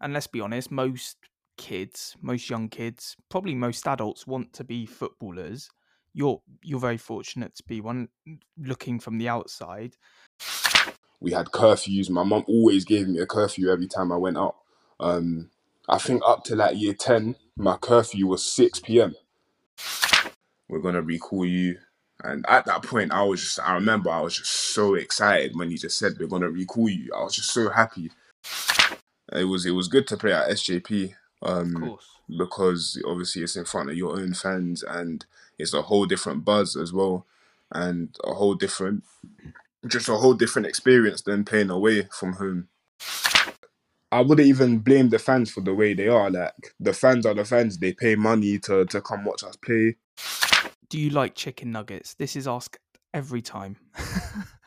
And let's be honest, most kids, most young kids, probably most adults want to be footballers. You're you're very fortunate to be one. Looking from the outside, we had curfews. My mum always gave me a curfew every time I went out. Um, I think up to like year 10, my curfew was 6 p.m. We're going to recall you. And at that point, I was just, I remember I was just so excited when you just said we're going to recall you. I was just so happy. It was, it was good to play at SJP. Um, because obviously it's in front of your own fans and it's a whole different buzz as well and a whole different just a whole different experience than playing away from home. I wouldn't even blame the fans for the way they are. Like the fans are the fans; they pay money to to come watch us play. Do you like chicken nuggets? This is asked every time.